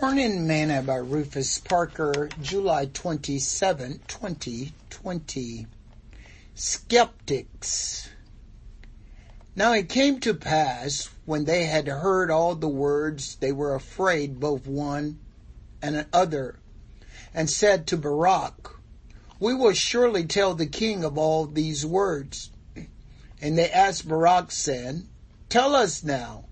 Morning Manna by Rufus Parker, July 27, 2020. Skeptics. Now it came to pass, when they had heard all the words, they were afraid both one and another, and said to Baruch, We will surely tell the king of all these words. And they asked Baruch, saying, Tell us now,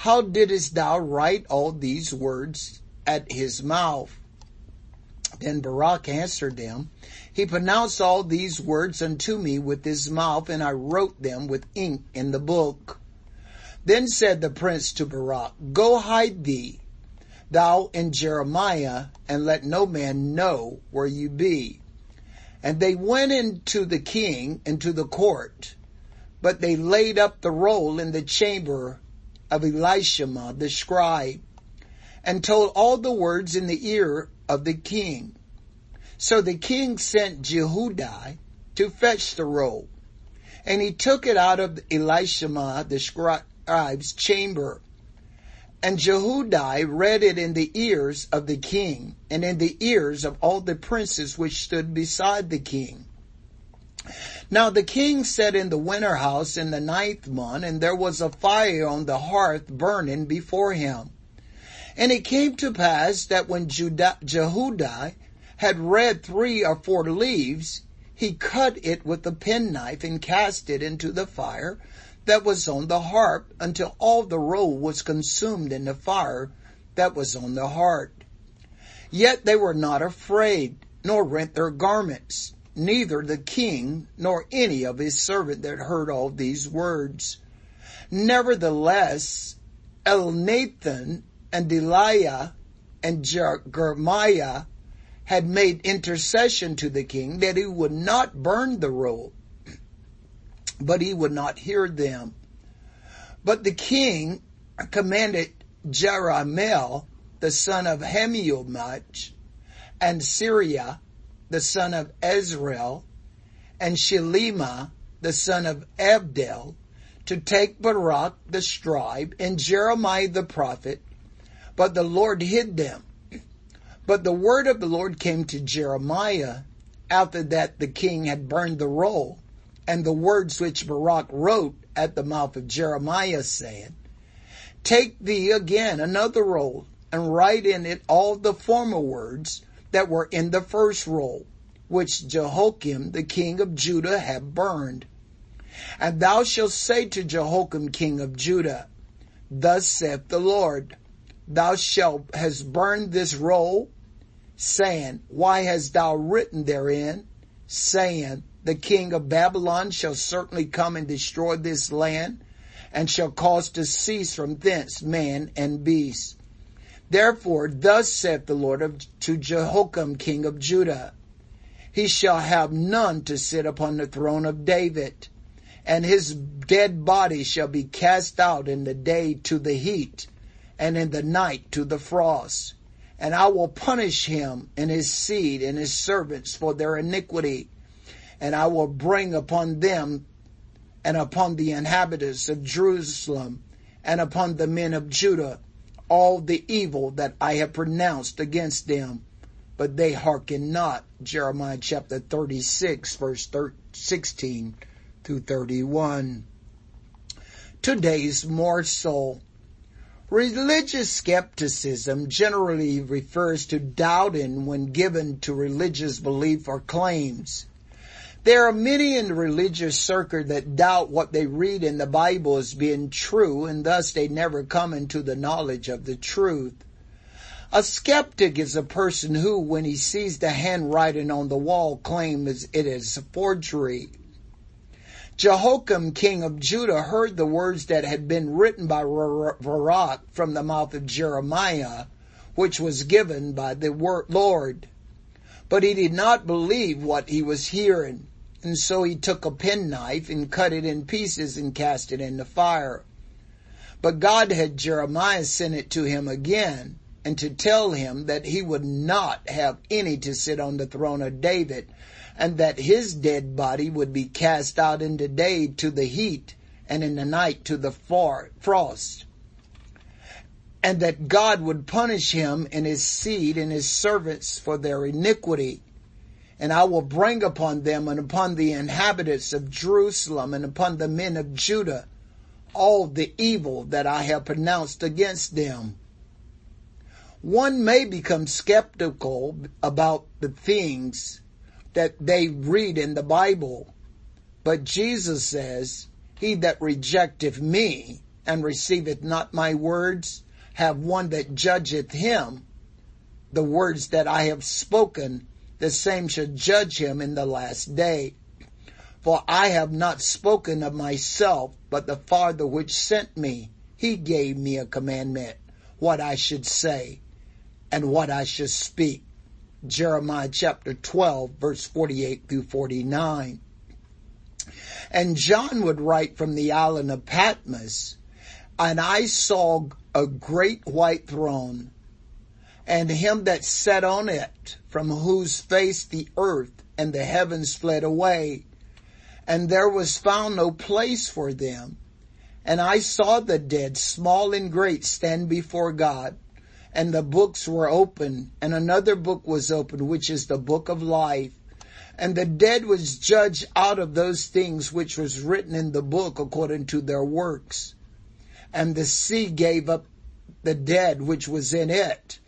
how didst thou write all these words at his mouth? Then Baruch answered them, He pronounced all these words unto me with his mouth, and I wrote them with ink in the book. Then said the prince to Baruch, Go hide thee, thou and Jeremiah, and let no man know where you be. And they went into the king, into the court, but they laid up the roll in the chamber of Elishama the scribe, and told all the words in the ear of the king. So the king sent Jehudi to fetch the roll, and he took it out of Elishama the scribe's chamber. And Jehudi read it in the ears of the king, and in the ears of all the princes which stood beside the king. Now the king sat in the winter house in the ninth month, and there was a fire on the hearth burning before him. And it came to pass that when Jehudi had read three or four leaves, he cut it with a penknife and cast it into the fire that was on the harp until all the roll was consumed in the fire that was on the hearth. Yet they were not afraid, nor rent their garments neither the king nor any of his servant that heard all these words. Nevertheless, Elnathan and Delaiah and Jeremiah had made intercession to the king that he would not burn the roll, but he would not hear them. But the king commanded Jerahmeel, the son of Hamiomach, and Seraiah, the son of Azriel, and Shelemiah, the son of Abdeel, to take Baruch the scribe and Jeremiah the prophet, but the Lord hid them. But the word of the Lord came to Jeremiah after that the king had burned the roll, and the words which Baruch wrote at the mouth of Jeremiah, saying, Take thee again another roll, and write in it all the former words, that were in the first roll, which Jehoiakim the king of Judah had burned. And thou shalt say to Jehoiakim king of Judah, Thus saith the Lord, Thou shalt hast burned this roll, saying, Why hast thou written therein, saying, The king of Babylon shall certainly come and destroy this land, and shall cause to cease from thence man and beast. Therefore, thus saith the Lord to Jehoiakim king of Judah, He shall have none to sit upon the throne of David, and his dead body shall be cast out in the day to the heat, and in the night to the frost. And I will punish him and his seed and his servants for their iniquity, and I will bring upon them and upon the inhabitants of Jerusalem and upon the men of Judah all the evil that I have pronounced against them, but they hearken not. Jeremiah chapter 36 verse 16 through 31. Today's morsel. Religious skepticism generally refers to doubting when given to religious belief or claims. There are many in the religious circle that doubt what they read in the Bible as being true, and thus they never come into the knowledge of the truth. A skeptic is a person who, when he sees the handwriting on the wall, claims it is a forgery. Jehoiakim, king of Judah, heard the words that had been written by Baruch from the mouth of Jeremiah, which was given by the Lord. But he did not believe what he was hearing. And so he took a penknife and cut it in pieces and cast it in the fire. But God had Jeremiah send it to him again and to tell him that he would not have any to sit on the throne of David and that his dead body would be cast out in the day to the heat and in the night to the frost. And that God would punish him and his seed and his servants for their iniquity. And I will bring upon them and upon the inhabitants of Jerusalem and upon the men of Judah all the evil that I have pronounced against them. One may become skeptical about the things that they read in the Bible, but Jesus says, He that rejecteth me and receiveth not my words have one that judgeth him. The words that I have spoken, the same shall judge him in the last day. For I have not spoken of myself, but the Father which sent me, he gave me a commandment, what I should say and what I should speak. Jeremiah chapter 12 verse 48 through 49. And John would write from the island of Patmos, and I saw a great white throne and him that sat on it, from whose face the earth and the heavens fled away and there was found no place for them. And I saw the dead, small and great, stand before God, and the books were open, and another book was opened, which is the book of life. And the dead was judged out of those things which was written in the book according to their works. And the sea gave up the dead which was in it,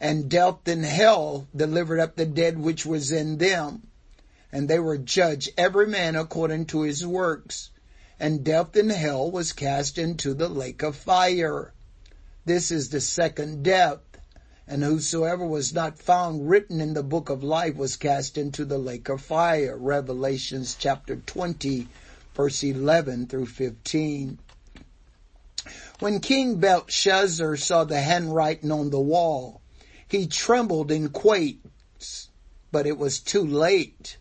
and death and hell delivered up the dead which was in them and they were judged every man according to his works. And death and hell was cast into the lake of fire. This is the second death. And whosoever was not found written in the book of life was cast into the lake of fire. Revelations chapter 20 verse 11 through 15. When King Belshazzar saw the handwriting on the wall, he trembled and quaked, but it was too late.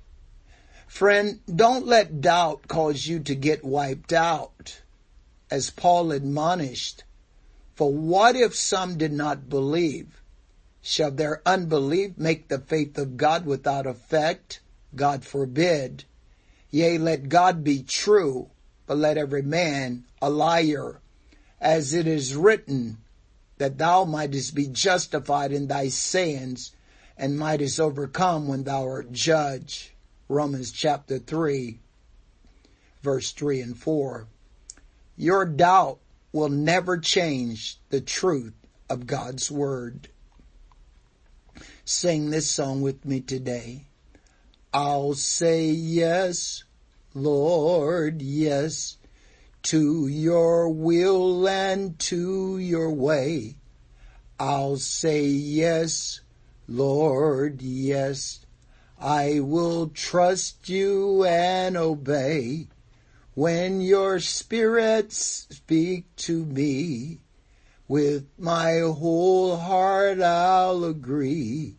Friend, don't let doubt cause you to get wiped out. As Paul admonished, for what if some did not believe? Shall their unbelief make the faith of God without effect? God forbid. Yea, let God be true, but let every man a liar. As it is written, that thou mightest be justified in thy sayings and mightest overcome when thou art judged. Romans chapter 3, verse 3 and 4. Your doubt will never change the truth of God's Word. Sing this song with me today. I'll say yes, Lord, yes, to your will and to your way. I'll say yes, Lord, yes, I will trust you and obey when your spirits speak to me. With my whole heart I'll agree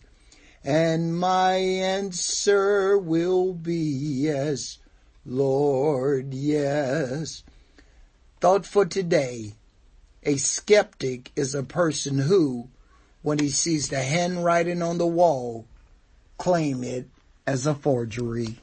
and my answer will be yes, Lord, yes. Thought for today. A skeptic is a person who, when he sees the handwriting on the wall, claim it as a forgery.